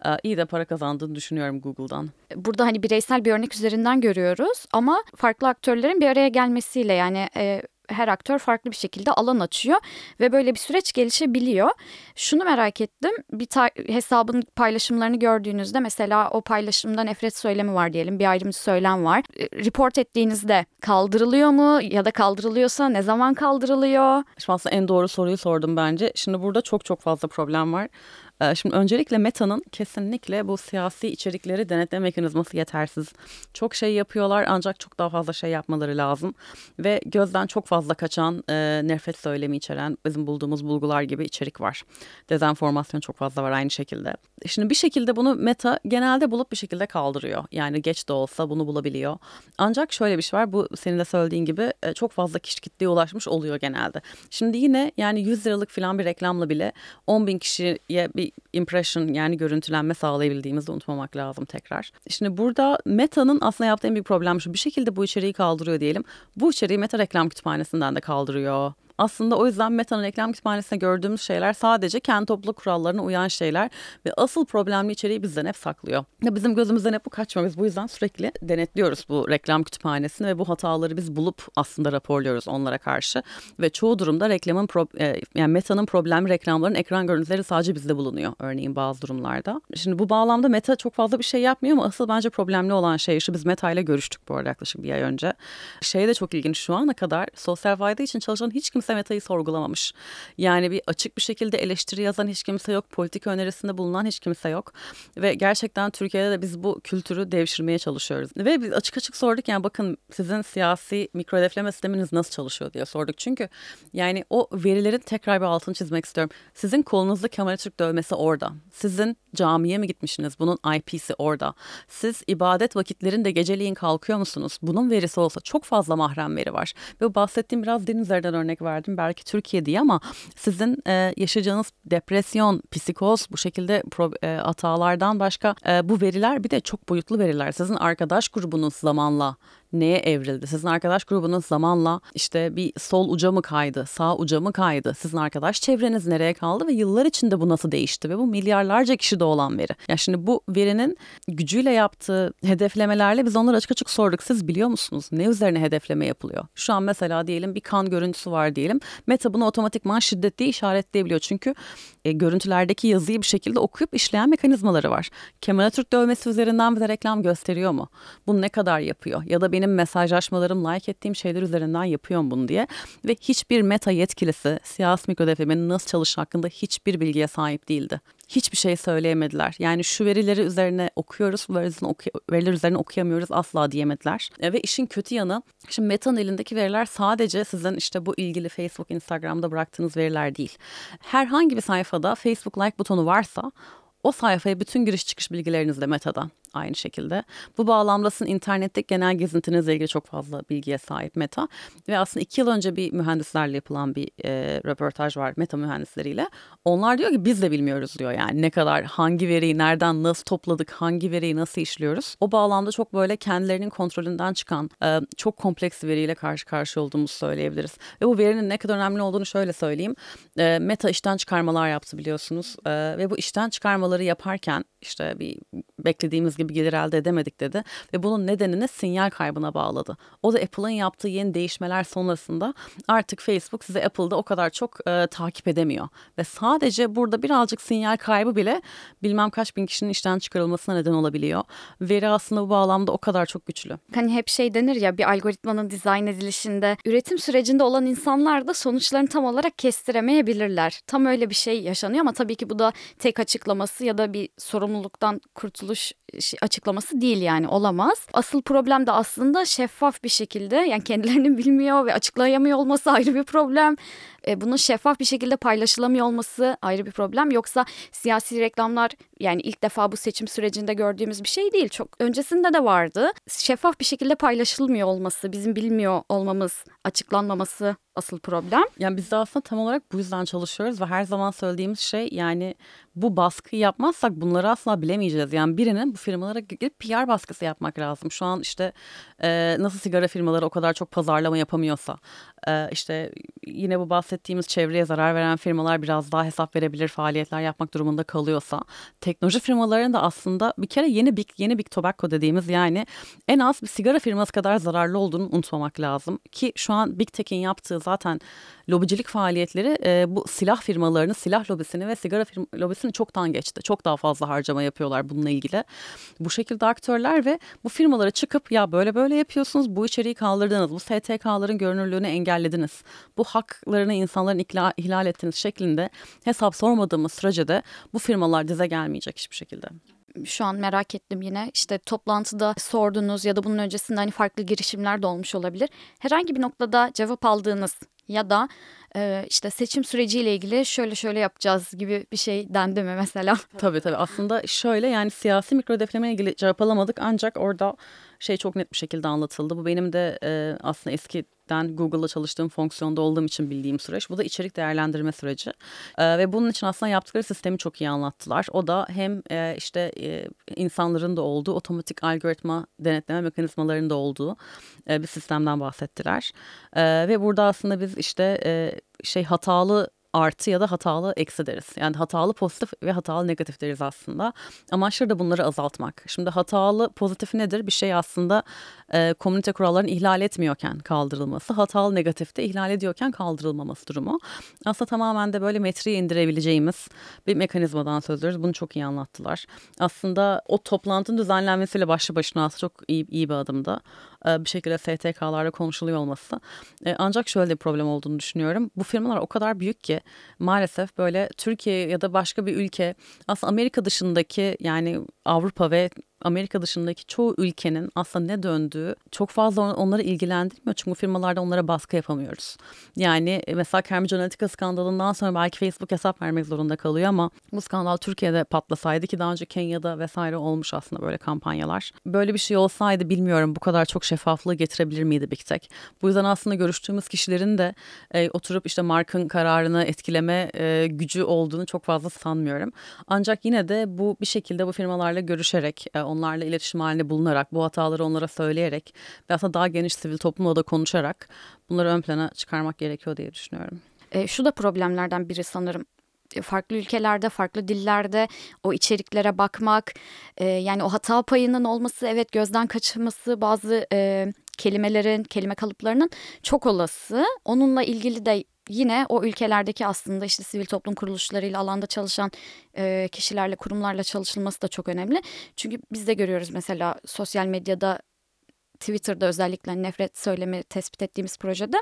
Ee, iyi de para kazandığını düşünüyorum Google'dan. Burada hani bireysel bir örnek üzerinden görüyoruz ama farklı aktörlerin bir araya gelmesiyle yani e, her aktör farklı bir şekilde alan açıyor ve böyle bir süreç gelişebiliyor. Şunu merak ettim. Bir hesabın paylaşımlarını gördüğünüzde mesela o paylaşımda nefret söylemi var diyelim. Bir ayrımcı söylem var. E, report ettiğinizde kaldırılıyor mu ya da kaldırılıyorsa ne zaman kaldırılıyor? Şimdi aslında en doğru soruyu sordum bence. Şimdi burada çok çok fazla problem var. Ee, şimdi öncelikle Meta'nın kesinlikle bu siyasi içerikleri denetleme mekanizması yetersiz. Çok şey yapıyorlar ancak çok daha fazla şey yapmaları lazım. Ve gözden çok fazla kaçan e, nefret söylemi içeren bizim bulduğumuz bulgular gibi içerik var. Dezenformasyon çok fazla var aynı şekilde. Şimdi bir şekilde bunu Meta genelde bulup bir şekilde kaldırıyor. Yani geç de olsa bunu bulabiliyor. Ancak şöyle bir şey var bu senin de söylediğin gibi e, çok fazla kişi kitleye ulaşmış oluyor genelde. Şimdi yine yani 100 liralık falan bir reklamla bile 10 bin kişiye bir impression yani görüntülenme sağlayabildiğimizi unutmamak lazım tekrar. Şimdi burada Meta'nın aslında yaptığı en büyük problem şu bir şekilde bu içeriği kaldırıyor diyelim. Bu içeriği Meta reklam kütüphanesinden de kaldırıyor. Aslında o yüzden Meta'nın reklam kütüphanesinde gördüğümüz şeyler sadece kendi topluluk kurallarına uyan şeyler ve asıl problemli içeriği bizden hep saklıyor. Bizim gözümüzden hep bu kaçmamız. Bu yüzden sürekli denetliyoruz bu reklam kütüphanesini ve bu hataları biz bulup aslında raporluyoruz onlara karşı. Ve çoğu durumda reklamın e, yani Meta'nın problemli reklamların ekran görüntüleri sadece bizde bulunuyor örneğin bazı durumlarda. Şimdi bu bağlamda Meta çok fazla bir şey yapmıyor ama asıl bence problemli olan şey şu biz Meta ile görüştük bu arada yaklaşık bir ay önce. Şey de çok ilginç şu ana kadar sosyal fayda için çalışan hiç kimse kimse Meta'yı sorgulamamış. Yani bir açık bir şekilde eleştiri yazan hiç kimse yok. Politik önerisinde bulunan hiç kimse yok. Ve gerçekten Türkiye'de de biz bu kültürü devşirmeye çalışıyoruz. Ve biz açık açık sorduk yani bakın sizin siyasi mikro hedefleme sisteminiz nasıl çalışıyor diye sorduk. Çünkü yani o verilerin tekrar bir altını çizmek istiyorum. Sizin kolunuzda Kemal Türk dövmesi orada. Sizin camiye mi gitmişsiniz? Bunun IP'si orada. Siz ibadet vakitlerinde geceliğin kalkıyor musunuz? Bunun verisi olsa çok fazla mahrem veri var. Ve bahsettiğim biraz denizlerden örnek var verdim belki Türkiye diye ama sizin e, yaşayacağınız depresyon, psikoz bu şekilde pro, e, hatalardan başka e, bu veriler bir de çok boyutlu veriler. Sizin arkadaş grubunuz zamanla neye evrildi? Sizin arkadaş grubunuz zamanla işte bir sol uca mı kaydı, sağ uca mı kaydı? Sizin arkadaş çevreniz nereye kaldı ve yıllar içinde bu nasıl değişti? Ve bu milyarlarca kişide olan veri. Ya şimdi bu verinin gücüyle yaptığı hedeflemelerle biz onları açık açık sorduk. Siz biliyor musunuz ne üzerine hedefleme yapılıyor? Şu an mesela diyelim bir kan görüntüsü var diyelim. Meta bunu otomatikman şiddetli işaretleyebiliyor. Çünkü e, görüntülerdeki yazıyı bir şekilde okuyup işleyen mekanizmaları var. Kemal Atatürk dövmesi üzerinden bize reklam gösteriyor mu? Bunu ne kadar yapıyor? Ya da benim mesajlaşmalarım, like ettiğim şeyler üzerinden yapıyorum bunu diye. Ve hiçbir meta yetkilisi siyasi mikrodeflemenin nasıl çalıştığı hakkında hiçbir bilgiye sahip değildi hiçbir şey söyleyemediler. Yani şu verileri üzerine okuyoruz, veriler üzerine okuyamıyoruz asla diyemediler. E, ve işin kötü yanı, şimdi Meta'nın elindeki veriler sadece sizin işte bu ilgili Facebook, Instagram'da bıraktığınız veriler değil. Herhangi bir sayfada Facebook like butonu varsa o sayfaya bütün giriş çıkış bilgilerinizle Meta'dan aynı şekilde. Bu bağlamda sizin internetteki genel gezintinizle ilgili çok fazla bilgiye sahip Meta. Ve aslında iki yıl önce bir mühendislerle yapılan bir e, röportaj var Meta mühendisleriyle. Onlar diyor ki biz de bilmiyoruz diyor yani ne kadar hangi veriyi nereden nasıl topladık hangi veriyi nasıl işliyoruz. O bağlamda çok böyle kendilerinin kontrolünden çıkan e, çok kompleks veriyle karşı karşı olduğumuzu söyleyebiliriz. Ve bu verinin ne kadar önemli olduğunu şöyle söyleyeyim. E, Meta işten çıkarmalar yaptı biliyorsunuz. E, ve bu işten çıkarmaları yaparken işte bir beklediğimiz gibi gelir elde edemedik dedi. Ve bunun nedenini sinyal kaybına bağladı. O da Apple'ın yaptığı yeni değişmeler sonrasında artık Facebook size Apple'da o kadar çok e, takip edemiyor. Ve sadece burada birazcık sinyal kaybı bile bilmem kaç bin kişinin işten çıkarılmasına neden olabiliyor. Veri aslında bu bağlamda o kadar çok güçlü. Hani hep şey denir ya bir algoritmanın dizayn edilişinde üretim sürecinde olan insanlar da sonuçlarını tam olarak kestiremeyebilirler. Tam öyle bir şey yaşanıyor ama tabii ki bu da tek açıklaması ya da bir sorumluluktan kurtuluş açıklaması değil yani olamaz. Asıl problem de aslında şeffaf bir şekilde yani kendilerini [LAUGHS] bilmiyor ve açıklayamıyor olması ayrı bir problem. E, bunun şeffaf bir şekilde paylaşılamıyor olması ayrı bir problem. Yoksa siyasi reklamlar yani ilk defa bu seçim sürecinde gördüğümüz bir şey değil. Çok öncesinde de vardı. Şeffaf bir şekilde paylaşılmıyor olması, bizim bilmiyor olmamız, açıklanmaması asıl problem. Yani biz de aslında tam olarak bu yüzden çalışıyoruz ve her zaman söylediğimiz şey yani bu baskıyı yapmazsak bunları asla bilemeyeceğiz. Yani birinin bu firmalara gidip PR baskısı yapmak lazım. Şu an işte e, nasıl sigara firmaları o kadar çok pazarlama yapamıyorsa işte yine bu bahsettiğimiz çevreye zarar veren firmalar biraz daha hesap verebilir faaliyetler yapmak durumunda kalıyorsa teknoloji firmalarının da aslında bir kere yeni Big, yeni Big Tobacco dediğimiz yani en az bir sigara firması kadar zararlı olduğunu unutmamak lazım. Ki şu an Big Tech'in yaptığı zaten lobicilik faaliyetleri e, bu silah firmalarını, silah lobisini ve sigara firma, lobisini çoktan geçti. Çok daha fazla harcama yapıyorlar bununla ilgili. Bu şekilde aktörler ve bu firmalara çıkıp ya böyle böyle yapıyorsunuz, bu içeriği kaldırdınız, bu STK'ların görünürlüğünü engellediniz, bu haklarını insanların ikla, ihlal ettiniz şeklinde hesap sormadığımız sürece de bu firmalar dize gelmeyecek hiçbir şekilde şu an merak ettim yine. İşte toplantıda sordunuz ya da bunun öncesinde hani farklı girişimler de olmuş olabilir. Herhangi bir noktada cevap aldığınız ya da e, işte seçim süreciyle ilgili şöyle şöyle yapacağız gibi bir şey dendi mi mesela? Tabii tabii aslında şöyle yani siyasi mikro defleme ilgili cevap alamadık ancak orada şey çok net bir şekilde anlatıldı. Bu benim de e, aslında eski ben Google'da çalıştığım fonksiyonda olduğum için bildiğim süreç. Bu da içerik değerlendirme süreci. E, ve bunun için aslında yaptıkları sistemi çok iyi anlattılar. O da hem e, işte e, insanların da olduğu otomatik algoritma denetleme mekanizmalarının da olduğu e, bir sistemden bahsettiler. E, ve burada aslında biz işte e, şey hatalı artı ya da hatalı eksi deriz. Yani hatalı pozitif ve hatalı negatif deriz aslında. Amaçları da bunları azaltmak. Şimdi hatalı pozitif nedir? Bir şey aslında e, komünite kurallarını ihlal etmiyorken kaldırılması. Hatalı negatif de ihlal ediyorken kaldırılmaması durumu. Aslında tamamen de böyle metriği indirebileceğimiz bir mekanizmadan söz ediyoruz. Bunu çok iyi anlattılar. Aslında o toplantının düzenlenmesiyle başlı başına aslında çok iyi, iyi bir adımdı. E, bir şekilde STK'larda konuşuluyor olması. E, ancak şöyle bir problem olduğunu düşünüyorum. Bu firmalar o kadar büyük ki maalesef böyle Türkiye ya da başka bir ülke aslında Amerika dışındaki yani Avrupa ve Amerika dışındaki çoğu ülkenin aslında ne döndüğü çok fazla onları ilgilendirmiyor. Çünkü firmalarda onlara baskı yapamıyoruz. Yani e, mesela Cambridge Analytica skandalından sonra belki Facebook hesap vermek zorunda kalıyor ama bu skandal Türkiye'de patlasaydı ki daha önce Kenya'da vesaire olmuş aslında böyle kampanyalar. Böyle bir şey olsaydı bilmiyorum bu kadar çok şeffaflığı getirebilir miydi Big Tech? Bu yüzden aslında görüştüğümüz kişilerin de e, oturup işte markın kararını etkileme e, gücü olduğunu çok fazla sanmıyorum. Ancak yine de bu bir şekilde bu firmalarla görüşerek e, onlarla iletişim halinde bulunarak, bu hataları onlara söyleyerek ve aslında daha geniş sivil toplumla da konuşarak bunları ön plana çıkarmak gerekiyor diye düşünüyorum. E, şu da problemlerden biri sanırım e, farklı ülkelerde, farklı dillerde o içeriklere bakmak, e, yani o hata payının olması, evet gözden kaçırması, bazı e, kelimelerin, kelime kalıplarının çok olası. Onunla ilgili de yine o ülkelerdeki aslında işte sivil toplum kuruluşlarıyla alanda çalışan e, kişilerle kurumlarla çalışılması da çok önemli. Çünkü biz de görüyoruz mesela sosyal medyada Twitter'da özellikle nefret söylemi tespit ettiğimiz projede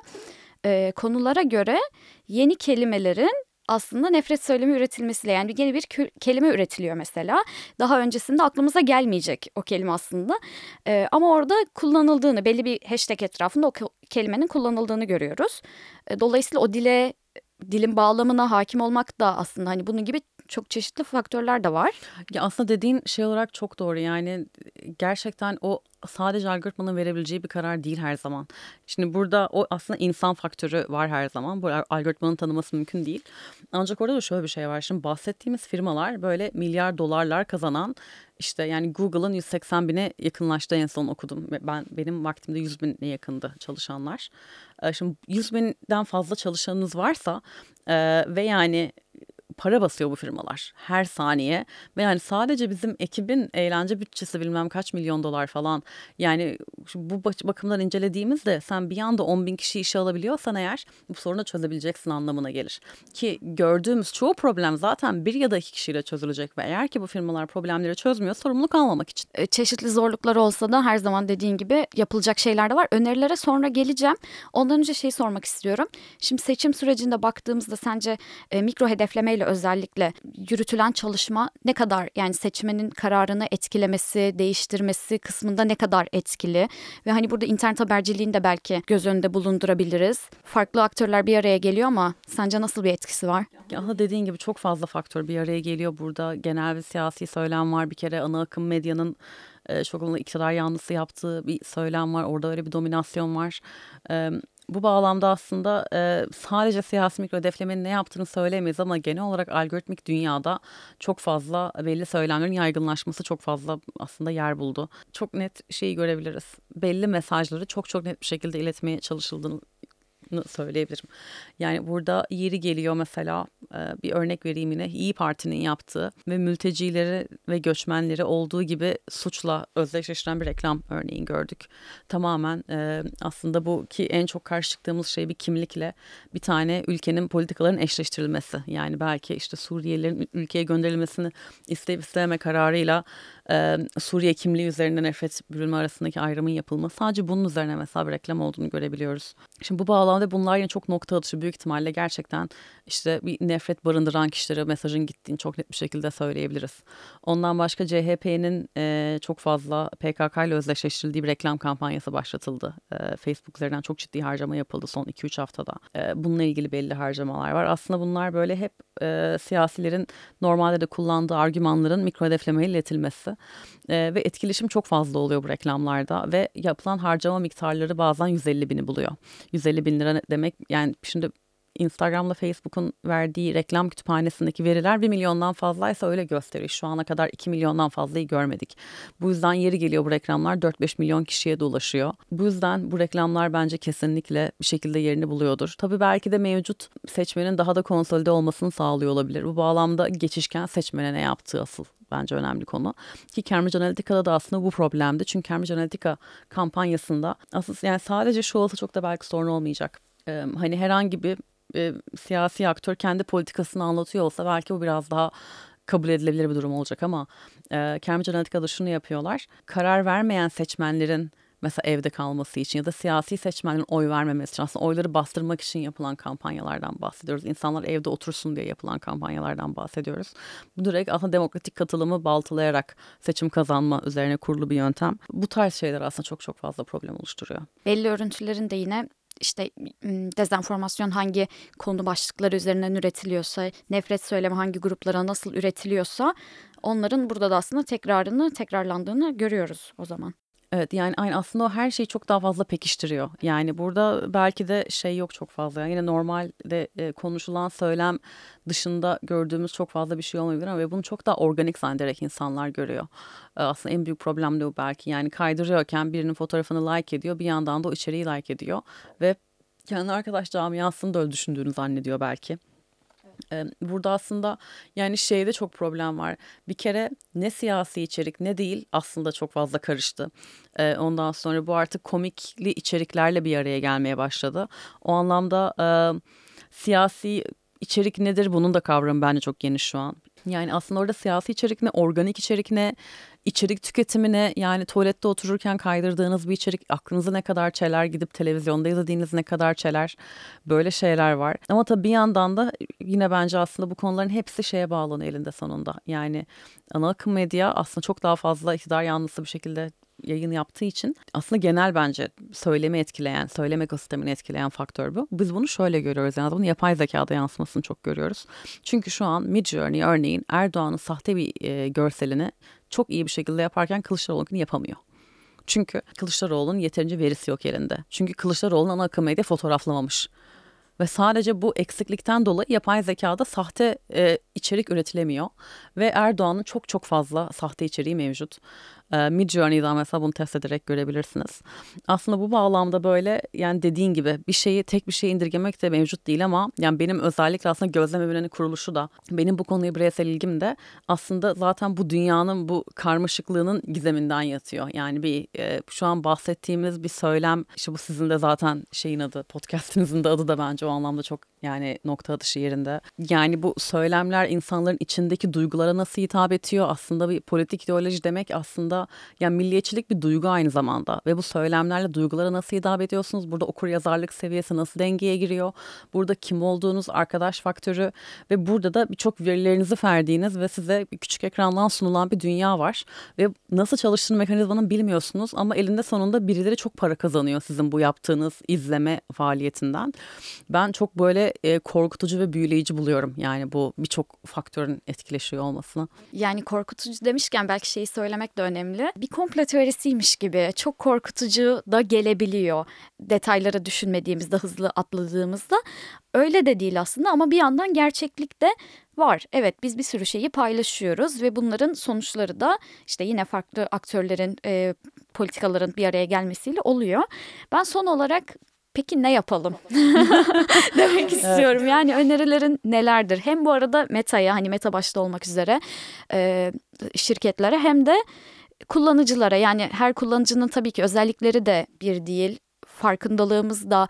e, konulara göre yeni kelimelerin aslında nefret söylemi üretilmesiyle yani yeni bir kelime üretiliyor mesela. Daha öncesinde aklımıza gelmeyecek o kelime aslında. Ee, ama orada kullanıldığını belli bir hashtag etrafında o kelimenin kullanıldığını görüyoruz. Dolayısıyla o dile dilin bağlamına hakim olmak da aslında hani bunun gibi çok çeşitli faktörler de var. Ya aslında dediğin şey olarak çok doğru. Yani gerçekten o sadece algoritmanın verebileceği bir karar değil her zaman. Şimdi burada o aslında insan faktörü var her zaman. Bu algoritmanın tanıması mümkün değil. Ancak orada da şöyle bir şey var. Şimdi bahsettiğimiz firmalar böyle milyar dolarlar kazanan işte yani Google'ın 180 bine yakınlaştı en son okudum. Ben benim vaktimde 100 bine yakındı çalışanlar. Şimdi 100 binden fazla çalışanınız varsa ve yani para basıyor bu firmalar her saniye ve yani sadece bizim ekibin eğlence bütçesi bilmem kaç milyon dolar falan yani bu bakımdan incelediğimizde sen bir anda 10 bin kişi işe alabiliyorsan eğer bu sorunu çözebileceksin anlamına gelir. Ki gördüğümüz çoğu problem zaten bir ya da iki kişiyle çözülecek ve eğer ki bu firmalar problemleri çözmüyor sorumluluk almamak için. E, çeşitli zorluklar olsa da her zaman dediğin gibi yapılacak şeyler de var. Önerilere sonra geleceğim. Ondan önce şey sormak istiyorum. Şimdi seçim sürecinde baktığımızda sence e, mikro hedeflemeyle özellikle yürütülen çalışma ne kadar yani seçmenin kararını etkilemesi, değiştirmesi kısmında ne kadar etkili ve hani burada internet haberciliğini de belki göz önünde bulundurabiliriz. Farklı aktörler bir araya geliyor ama sence nasıl bir etkisi var? Ya dediğin gibi çok fazla faktör bir araya geliyor burada. Genel bir siyasi söylem var. Bir kere ana akım medyanın e, çok iktidar yanlısı yaptığı bir söylem var. Orada öyle bir dominasyon var. E, bu bağlamda aslında e, sadece siyasi mikro hedeflemenin ne yaptığını söyleyemeyiz ama genel olarak algoritmik dünyada çok fazla belli söylemlerin yaygınlaşması çok fazla aslında yer buldu. Çok net şeyi görebiliriz. Belli mesajları çok çok net bir şekilde iletmeye çalışıldığını söyleyebilirim. Yani burada yeri geliyor mesela e, bir örnek vereyim yine İyi Parti'nin yaptığı ve mültecileri ve göçmenleri olduğu gibi suçla özdeşleştiren bir reklam örneğin gördük. Tamamen e, aslında bu ki en çok karşı çıktığımız şey bir kimlikle bir tane ülkenin politikalarının eşleştirilmesi. Yani belki işte Suriyelilerin ülkeye gönderilmesini isteyip istememe kararıyla e, Suriye kimliği üzerinde nefret bürünme arasındaki ayrımın yapılması sadece bunun üzerine mesela bir reklam olduğunu görebiliyoruz. Şimdi bu bağlamda bunlar yine çok nokta atışı büyük ihtimalle gerçekten işte bir nefret barındıran kişilere mesajın gittiğini çok net bir şekilde söyleyebiliriz. Ondan başka CHP'nin e, çok fazla PKK ile özdeşleştirildiği bir reklam kampanyası başlatıldı. E, Facebook üzerinden çok ciddi harcama yapıldı son 2-3 haftada. E, bununla ilgili belli harcamalar var. Aslında bunlar böyle hep e, siyasilerin normalde de kullandığı argümanların mikro hedeflemeye iletilmesi. E, ve etkileşim çok fazla oluyor bu reklamlarda ve yapılan harcama miktarları bazen 150 bini buluyor. 150 bin lira demek yani şimdi Instagram'la Facebook'un verdiği reklam kütüphanesindeki veriler 1 milyondan fazlaysa öyle gösteriyor. Şu ana kadar 2 milyondan fazlayı görmedik. Bu yüzden yeri geliyor bu reklamlar 4-5 milyon kişiye de ulaşıyor. Bu yüzden bu reklamlar bence kesinlikle bir şekilde yerini buluyordur. Tabii belki de mevcut seçmenin daha da konsolide olmasını sağlıyor olabilir. Bu bağlamda geçişken seçmene ne yaptığı asıl bence önemli konu. Ki Cambridge Analytica'da da aslında bu problemdi. Çünkü Cambridge Analytica kampanyasında aslında yani sadece şu olsa çok da belki sorun olmayacak. Ee, hani herhangi bir e, siyasi aktör kendi politikasını anlatıyor olsa belki bu biraz daha kabul edilebilir bir durum olacak ama e, Cambridge Analytica'da şunu yapıyorlar. Karar vermeyen seçmenlerin mesela evde kalması için ya da siyasi seçmenlerin oy vermemesi için aslında oyları bastırmak için yapılan kampanyalardan bahsediyoruz. İnsanlar evde otursun diye yapılan kampanyalardan bahsediyoruz. Bu direkt aslında demokratik katılımı baltalayarak seçim kazanma üzerine kurulu bir yöntem. Bu tarz şeyler aslında çok çok fazla problem oluşturuyor. Belli örüntülerin de yine işte dezenformasyon hangi konu başlıkları üzerinden üretiliyorsa, nefret söylemi hangi gruplara nasıl üretiliyorsa onların burada da aslında tekrarını tekrarlandığını görüyoruz o zaman. Evet yani aynı aslında o her şeyi çok daha fazla pekiştiriyor. Yani burada belki de şey yok çok fazla. Yani yine normalde e, konuşulan söylem dışında gördüğümüz çok fazla bir şey olmayabilir ama bunu çok daha organik zannederek insanlar görüyor. E, aslında en büyük problem de bu belki. Yani kaydırıyorken birinin fotoğrafını like ediyor bir yandan da o içeriği like ediyor ve kendi arkadaş camiasını da öyle düşündüğünü zannediyor belki. Burada aslında yani şeyde çok problem var. Bir kere ne siyasi içerik ne değil aslında çok fazla karıştı. Ondan sonra bu artık komikli içeriklerle bir araya gelmeye başladı. O anlamda siyasi içerik nedir bunun da kavramı bence çok geniş şu an. Yani aslında orada siyasi içerik ne, organik içerik ne, içerik tüketimine yani tuvalette otururken kaydırdığınız bir içerik aklınıza ne kadar çeler gidip televizyonda izlediğiniz ne kadar çeler böyle şeyler var. Ama tabii bir yandan da yine bence aslında bu konuların hepsi şeye bağlanıyor elinde sonunda. Yani ana akım medya aslında çok daha fazla iktidar yanlısı bir şekilde yayın yaptığı için aslında genel bence söylemi etkileyen, söylem ekosistemini etkileyen faktör bu. Biz bunu şöyle görüyoruz yani bunu yapay zekada yansımasını çok görüyoruz. Çünkü şu an Midjourney örneğin Erdoğan'ın sahte bir e, görselini çok iyi bir şekilde yaparken Kılıçdaroğlu'nu yapamıyor. Çünkü Kılıçdaroğlu'nun yeterince verisi yok elinde. Çünkü Kılıçdaroğlu'nun ana akım medya fotoğraflamamış. Ve sadece bu eksiklikten dolayı yapay zekada sahte e, içerik üretilemiyor ve Erdoğan'ın çok çok fazla sahte içeriği mevcut. E, mesela bunu test ederek görebilirsiniz. Aslında bu bağlamda böyle yani dediğin gibi bir şeyi tek bir şeye indirgemek de mevcut değil ama yani benim özellikle aslında gözlem evinin kuruluşu da benim bu konuya bireysel ilgim de aslında zaten bu dünyanın bu karmaşıklığının gizeminden yatıyor. Yani bir e, şu an bahsettiğimiz bir söylem işte bu sizin de zaten şeyin adı podcastinizin de adı da bence o anlamda çok yani nokta atışı yerinde. Yani bu söylemler insanların içindeki duygulara nasıl hitap ediyor? Aslında bir politik ideoloji demek aslında yani milliyetçilik bir duygu aynı zamanda ve bu söylemlerle duygulara nasıl hitap ediyorsunuz? Burada okur yazarlık seviyesi nasıl dengeye giriyor? Burada kim olduğunuz, arkadaş faktörü ve burada da birçok verilerinizi verdiğiniz ve size küçük ekrandan sunulan bir dünya var ve nasıl çalıştığını mekanizmanın bilmiyorsunuz ama elinde sonunda birileri çok para kazanıyor sizin bu yaptığınız izleme faaliyetinden. Ben çok böyle e, korkutucu ve büyüleyici buluyorum. Yani bu birçok faktörün etkileşiyor olmasına. Yani korkutucu demişken belki şeyi söylemek de önemli. Bir komplo teorisiymiş gibi çok korkutucu da gelebiliyor. Detayları düşünmediğimizde, hızlı atladığımızda. Öyle de değil aslında ama bir yandan gerçeklikte var. Evet biz bir sürü şeyi paylaşıyoruz ve bunların sonuçları da işte yine farklı aktörlerin, e, politikaların bir araya gelmesiyle oluyor. Ben son olarak peki ne yapalım [LAUGHS] demek istiyorum. Yani önerilerin nelerdir? Hem bu arada Meta'ya hani Meta başta olmak üzere e, şirketlere hem de kullanıcılara yani her kullanıcının tabii ki özellikleri de bir değil. Farkındalığımız da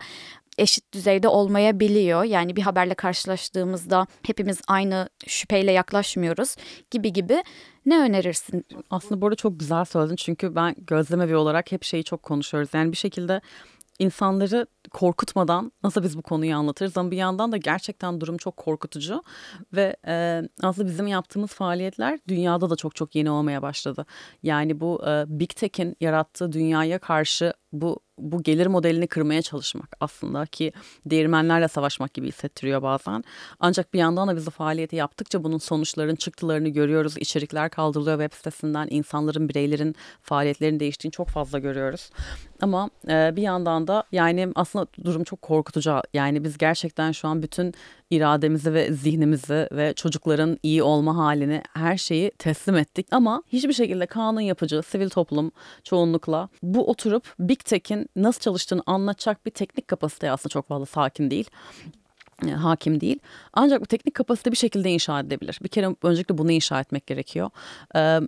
eşit düzeyde olmayabiliyor. Yani bir haberle karşılaştığımızda hepimiz aynı şüpheyle yaklaşmıyoruz gibi gibi. Ne önerirsin? Aslında burada çok güzel söyledin çünkü ben gözlemevi olarak hep şeyi çok konuşuyoruz. Yani bir şekilde insanları korkutmadan nasıl biz bu konuyu anlatırız ama bir yandan da gerçekten durum çok korkutucu ve e, aslında bizim yaptığımız faaliyetler dünyada da çok çok yeni olmaya başladı. Yani bu e, Big Tech'in yarattığı dünyaya karşı bu bu gelir modelini kırmaya çalışmak aslında ki değirmenlerle savaşmak gibi hissettiriyor bazen. Ancak bir yandan da biz de faaliyeti yaptıkça bunun sonuçların çıktılarını görüyoruz. İçerikler kaldırılıyor web sitesinden. insanların, bireylerin faaliyetlerini değiştiğini çok fazla görüyoruz. Ama e, bir yandan da yani aslında durum çok korkutucu. Yani biz gerçekten şu an bütün irademizi ve zihnimizi ve çocukların iyi olma halini her şeyi teslim ettik. Ama hiçbir şekilde kanun yapıcı, sivil toplum çoğunlukla bu oturup Big Tech'in nasıl çalıştığını anlatacak bir teknik kapasiteye aslında çok fazla sakin değil e, hakim değil. Ancak bu teknik kapasite bir şekilde inşa edilebilir. Bir kere öncelikle bunu inşa etmek gerekiyor.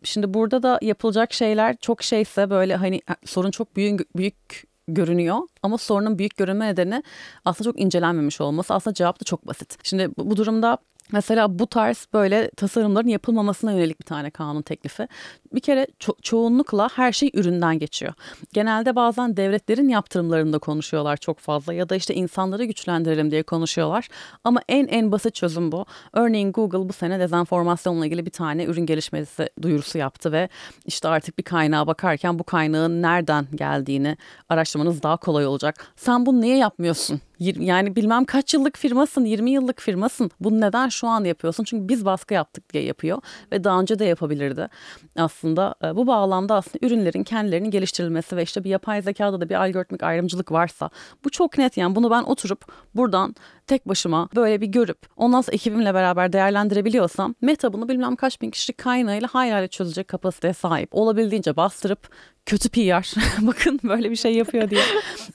Şimdi burada da yapılacak şeyler çok şeyse böyle hani sorun çok büyük büyük görünüyor ama sorunun büyük görünme nedeni aslında çok incelenmemiş olması. Aslında cevap da çok basit. Şimdi bu durumda Mesela bu tarz böyle tasarımların yapılmamasına yönelik bir tane kanun teklifi. Bir kere ço- çoğunlukla her şey üründen geçiyor. Genelde bazen devletlerin yaptırımlarında konuşuyorlar çok fazla ya da işte insanları güçlendirelim diye konuşuyorlar. Ama en en basit çözüm bu. Örneğin Google bu sene dezenformasyonla ilgili bir tane ürün gelişmesi duyurusu yaptı ve işte artık bir kaynağa bakarken bu kaynağın nereden geldiğini araştırmanız daha kolay olacak. Sen bunu niye yapmıyorsun? Yani bilmem kaç yıllık firmasın, 20 yıllık firmasın. Bunu neden şu an yapıyorsun? Çünkü biz baskı yaptık diye yapıyor ve daha önce de yapabilirdi. Aslında e, bu bağlamda aslında ürünlerin kendilerinin geliştirilmesi ve işte bir yapay zekada da bir algoritmik ayrımcılık varsa bu çok net yani bunu ben oturup buradan tek başıma böyle bir görüp ondan sonra ekibimle beraber değerlendirebiliyorsam Meta bunu bilmem kaç bin kişilik kaynağıyla hayal çözecek kapasiteye sahip. Olabildiğince bastırıp kötü PR [LAUGHS] bakın böyle bir şey yapıyor diye.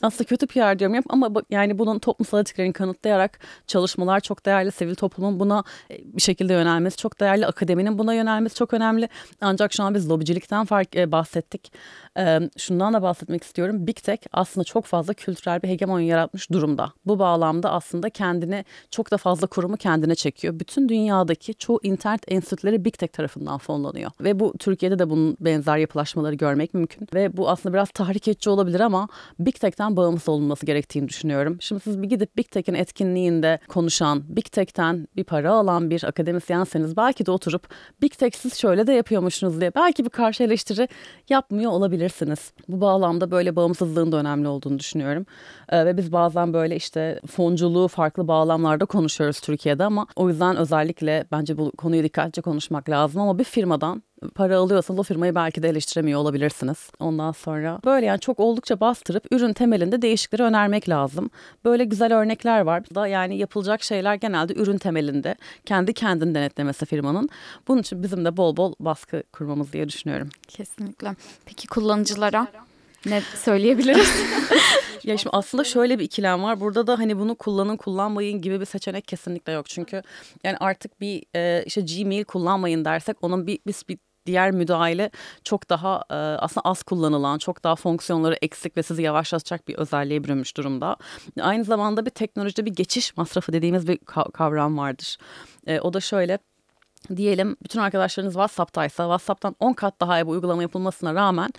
Aslında kötü PR diyorum yap ama yani bunun toplumsal etiklerini kanıtlayarak çalışmalar çok değerli. Sivil toplumun buna e, bir şekilde yönelmesi çok değerli. Akademinin buna yönelmesi çok önemli. Ancak şu an biz lobicilikten fark e, bahsettik. E, şundan da bahsetmek istiyorum. Big Tech aslında çok fazla kültürel bir hegemonya yaratmış durumda. Bu bağlamda aslında kendini çok da fazla kurumu kendine çekiyor. Bütün dünyadaki çoğu internet enstitüleri Big Tech tarafından fonlanıyor. Ve bu Türkiye'de de bunun benzer yapılaşmaları görmek mümkün ve bu aslında biraz tahrik edici olabilir ama Big Tech'ten bağımsız olunması gerektiğini düşünüyorum. Şimdi siz bir gidip Big Tech'in etkinliğinde konuşan, Big Tech'ten bir para alan bir akademisyenseniz belki de oturup Big Tech siz şöyle de yapıyormuşsunuz diye belki bir karşı eleştiri yapmıyor olabilirsiniz. Bu bağlamda böyle bağımsızlığın da önemli olduğunu düşünüyorum. Ee, ve biz bazen böyle işte fonculuğu farklı bağlamlarda konuşuyoruz Türkiye'de ama o yüzden özellikle bence bu konuyu dikkatlice konuşmak lazım ama bir firmadan para alıyorsanız o firmayı belki de eleştiremiyor olabilirsiniz. Ondan sonra böyle yani çok oldukça bastırıp ürün temelinde değişikleri önermek lazım. Böyle güzel örnekler var. Da yani yapılacak şeyler genelde ürün temelinde. Kendi kendini denetlemesi firmanın. Bunun için bizim de bol bol baskı kurmamız diye düşünüyorum. Kesinlikle. Peki kullanıcılara ne söyleyebiliriz? [LAUGHS] Ya şimdi aslında şöyle bir ikilem var. Burada da hani bunu kullanın kullanmayın gibi bir seçenek kesinlikle yok. Çünkü yani artık bir e, işte Gmail kullanmayın dersek onun bir, bir, bir diğer müdahale çok daha e, aslında az kullanılan, çok daha fonksiyonları eksik ve sizi yavaşlatacak bir özelliğe bürünmüş durumda. Aynı zamanda bir teknolojide bir geçiş masrafı dediğimiz bir kavram vardır. E, o da şöyle diyelim bütün arkadaşlarınız WhatsApp'taysa WhatsApp'tan 10 kat daha bu uygulama yapılmasına rağmen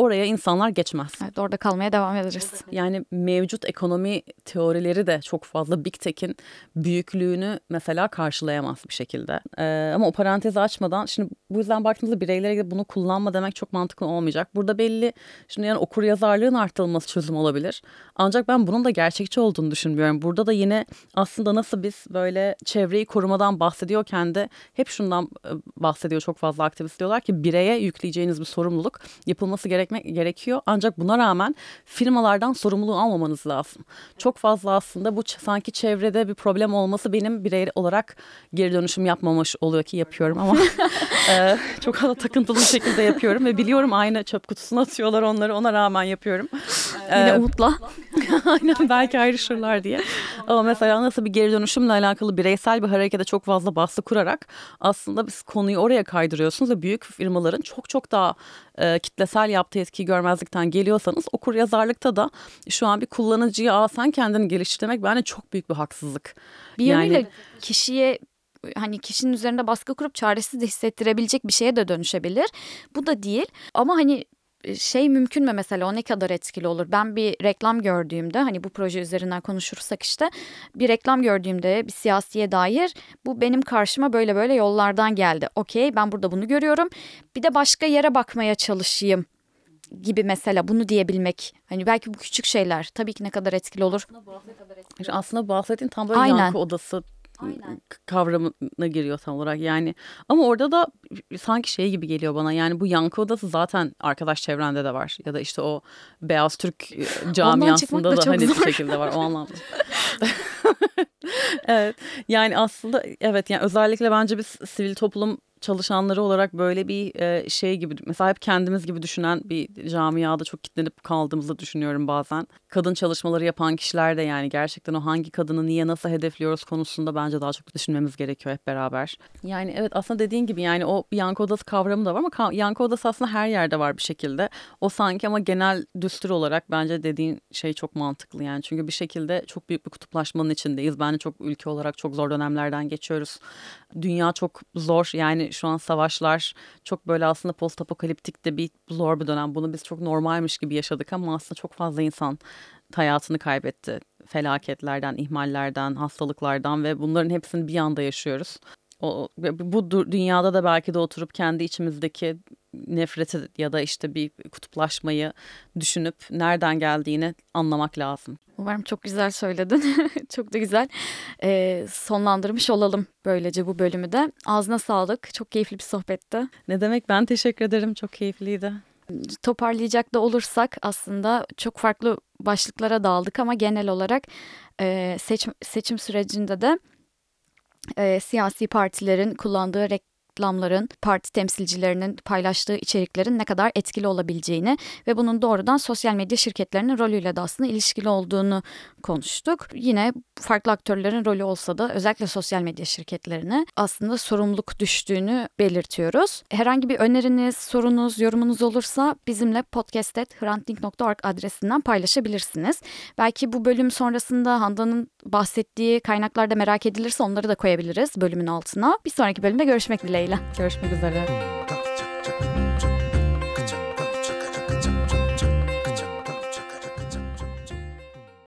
oraya insanlar geçmez. Evet, orada kalmaya devam ederiz. Yani mevcut ekonomi teorileri de çok fazla Big Tech'in büyüklüğünü mesela karşılayamaz bir şekilde. Ee, ama o parantezi açmadan şimdi bu yüzden baktığımızda bireylere gidip bunu kullanma demek çok mantıklı olmayacak. Burada belli şimdi yani okur yazarlığın artırılması çözüm olabilir. Ancak ben bunun da gerçekçi olduğunu düşünmüyorum. Burada da yine aslında nasıl biz böyle çevreyi korumadan bahsediyorken de hep şundan bahsediyor çok fazla aktivist diyorlar ki bireye yükleyeceğiniz bir sorumluluk yapılması gereken gerekmek gerekiyor. Ancak buna rağmen firmalardan sorumluluğu almamanız lazım. Çok fazla aslında bu sanki çevrede bir problem olması benim birey olarak geri dönüşüm yapmamış oluyor ki yapıyorum ama [LAUGHS] e, çok fazla takıntılı bir şekilde yapıyorum ve biliyorum aynı çöp kutusuna atıyorlar onları ona rağmen yapıyorum. Yine ee, umutla. [LAUGHS] Aynen belki ayrışırlar diye. Ama mesela nasıl bir geri dönüşümle alakalı bireysel bir harekete çok fazla baskı kurarak aslında biz konuyu oraya kaydırıyorsunuz ve büyük firmaların çok çok daha e, kitlesel yaptığı etkiyi görmezlikten geliyorsanız okur yazarlıkta da şu an bir kullanıcıyı sen kendini geliştir demek bence çok büyük bir haksızlık. Bir yönüyle yani, kişiye hani kişinin üzerinde baskı kurup çaresiz de hissettirebilecek bir şeye de dönüşebilir. Bu da değil ama hani şey mümkün mü mesela o ne kadar etkili olur? Ben bir reklam gördüğümde hani bu proje üzerinden konuşursak işte bir reklam gördüğümde bir siyasiye dair bu benim karşıma böyle böyle yollardan geldi. Okey ben burada bunu görüyorum. Bir de başka yere bakmaya çalışayım gibi mesela bunu diyebilmek. Hani belki bu küçük şeyler tabii ki ne kadar etkili olur. Aslında bahsettiğin tam böyle Aynen. yankı odası Aynen. kavramına giriyor tam olarak yani. Ama orada da sanki şey gibi geliyor bana yani bu yankı odası zaten arkadaş çevrende de var. Ya da işte o Beyaz Türk e, [LAUGHS] camiasında da, da hani zor. bir şekilde var o [LAUGHS] anlamda. [LAUGHS] evet yani aslında evet yani özellikle bence biz sivil toplum çalışanları olarak böyle bir e, şey gibi mesela hep kendimiz gibi düşünen bir camiada çok kitlenip kaldığımızı düşünüyorum bazen. Kadın çalışmaları yapan kişiler de yani gerçekten o hangi kadını niye nasıl hedefliyoruz konusunda bence daha çok düşünmemiz gerekiyor hep beraber. Yani evet aslında dediğin gibi yani o yankı odası kavramı da var ama yankı odası aslında her yerde var bir şekilde. O sanki ama genel düstur olarak bence dediğin şey çok mantıklı yani. Çünkü bir şekilde çok büyük bir kutuplaşmanın içindeyiz. Bence çok ülke olarak çok zor dönemlerden geçiyoruz. Dünya çok zor yani şu an savaşlar çok böyle aslında post apokaliptik de bir zor bir dönem. Bunu biz çok normalmiş gibi yaşadık ama aslında çok fazla insan hayatını kaybetti. Felaketlerden, ihmallerden, hastalıklardan ve bunların hepsini bir anda yaşıyoruz. O, bu dünyada da belki de oturup kendi içimizdeki nefreti ya da işte bir kutuplaşmayı düşünüp nereden geldiğini anlamak lazım. Umarım çok güzel söyledin. [LAUGHS] çok da güzel ee, sonlandırmış olalım böylece bu bölümü de. Ağzına sağlık. Çok keyifli bir sohbetti. Ne demek ben teşekkür ederim. Çok keyifliydi. Toparlayacak da olursak aslında çok farklı başlıklara dağıldık ama genel olarak e, seçim, seçim sürecinde de e, siyasi partilerin kullandığı reklamların parti temsilcilerinin paylaştığı içeriklerin ne kadar etkili olabileceğini ve bunun doğrudan sosyal medya şirketlerinin rolüyle de aslında ilişkili olduğunu konuştuk. Yine farklı aktörlerin rolü olsa da özellikle sosyal medya şirketlerine aslında sorumluluk düştüğünü belirtiyoruz. Herhangi bir öneriniz, sorunuz, yorumunuz olursa bizimle podcast.hrantling.org adresinden paylaşabilirsiniz. Belki bu bölüm sonrasında Handan'ın bahsettiği kaynaklarda merak edilirse onları da koyabiliriz bölümün altına. Bir sonraki bölümde görüşmek dileğiyle. Görüşmek üzere.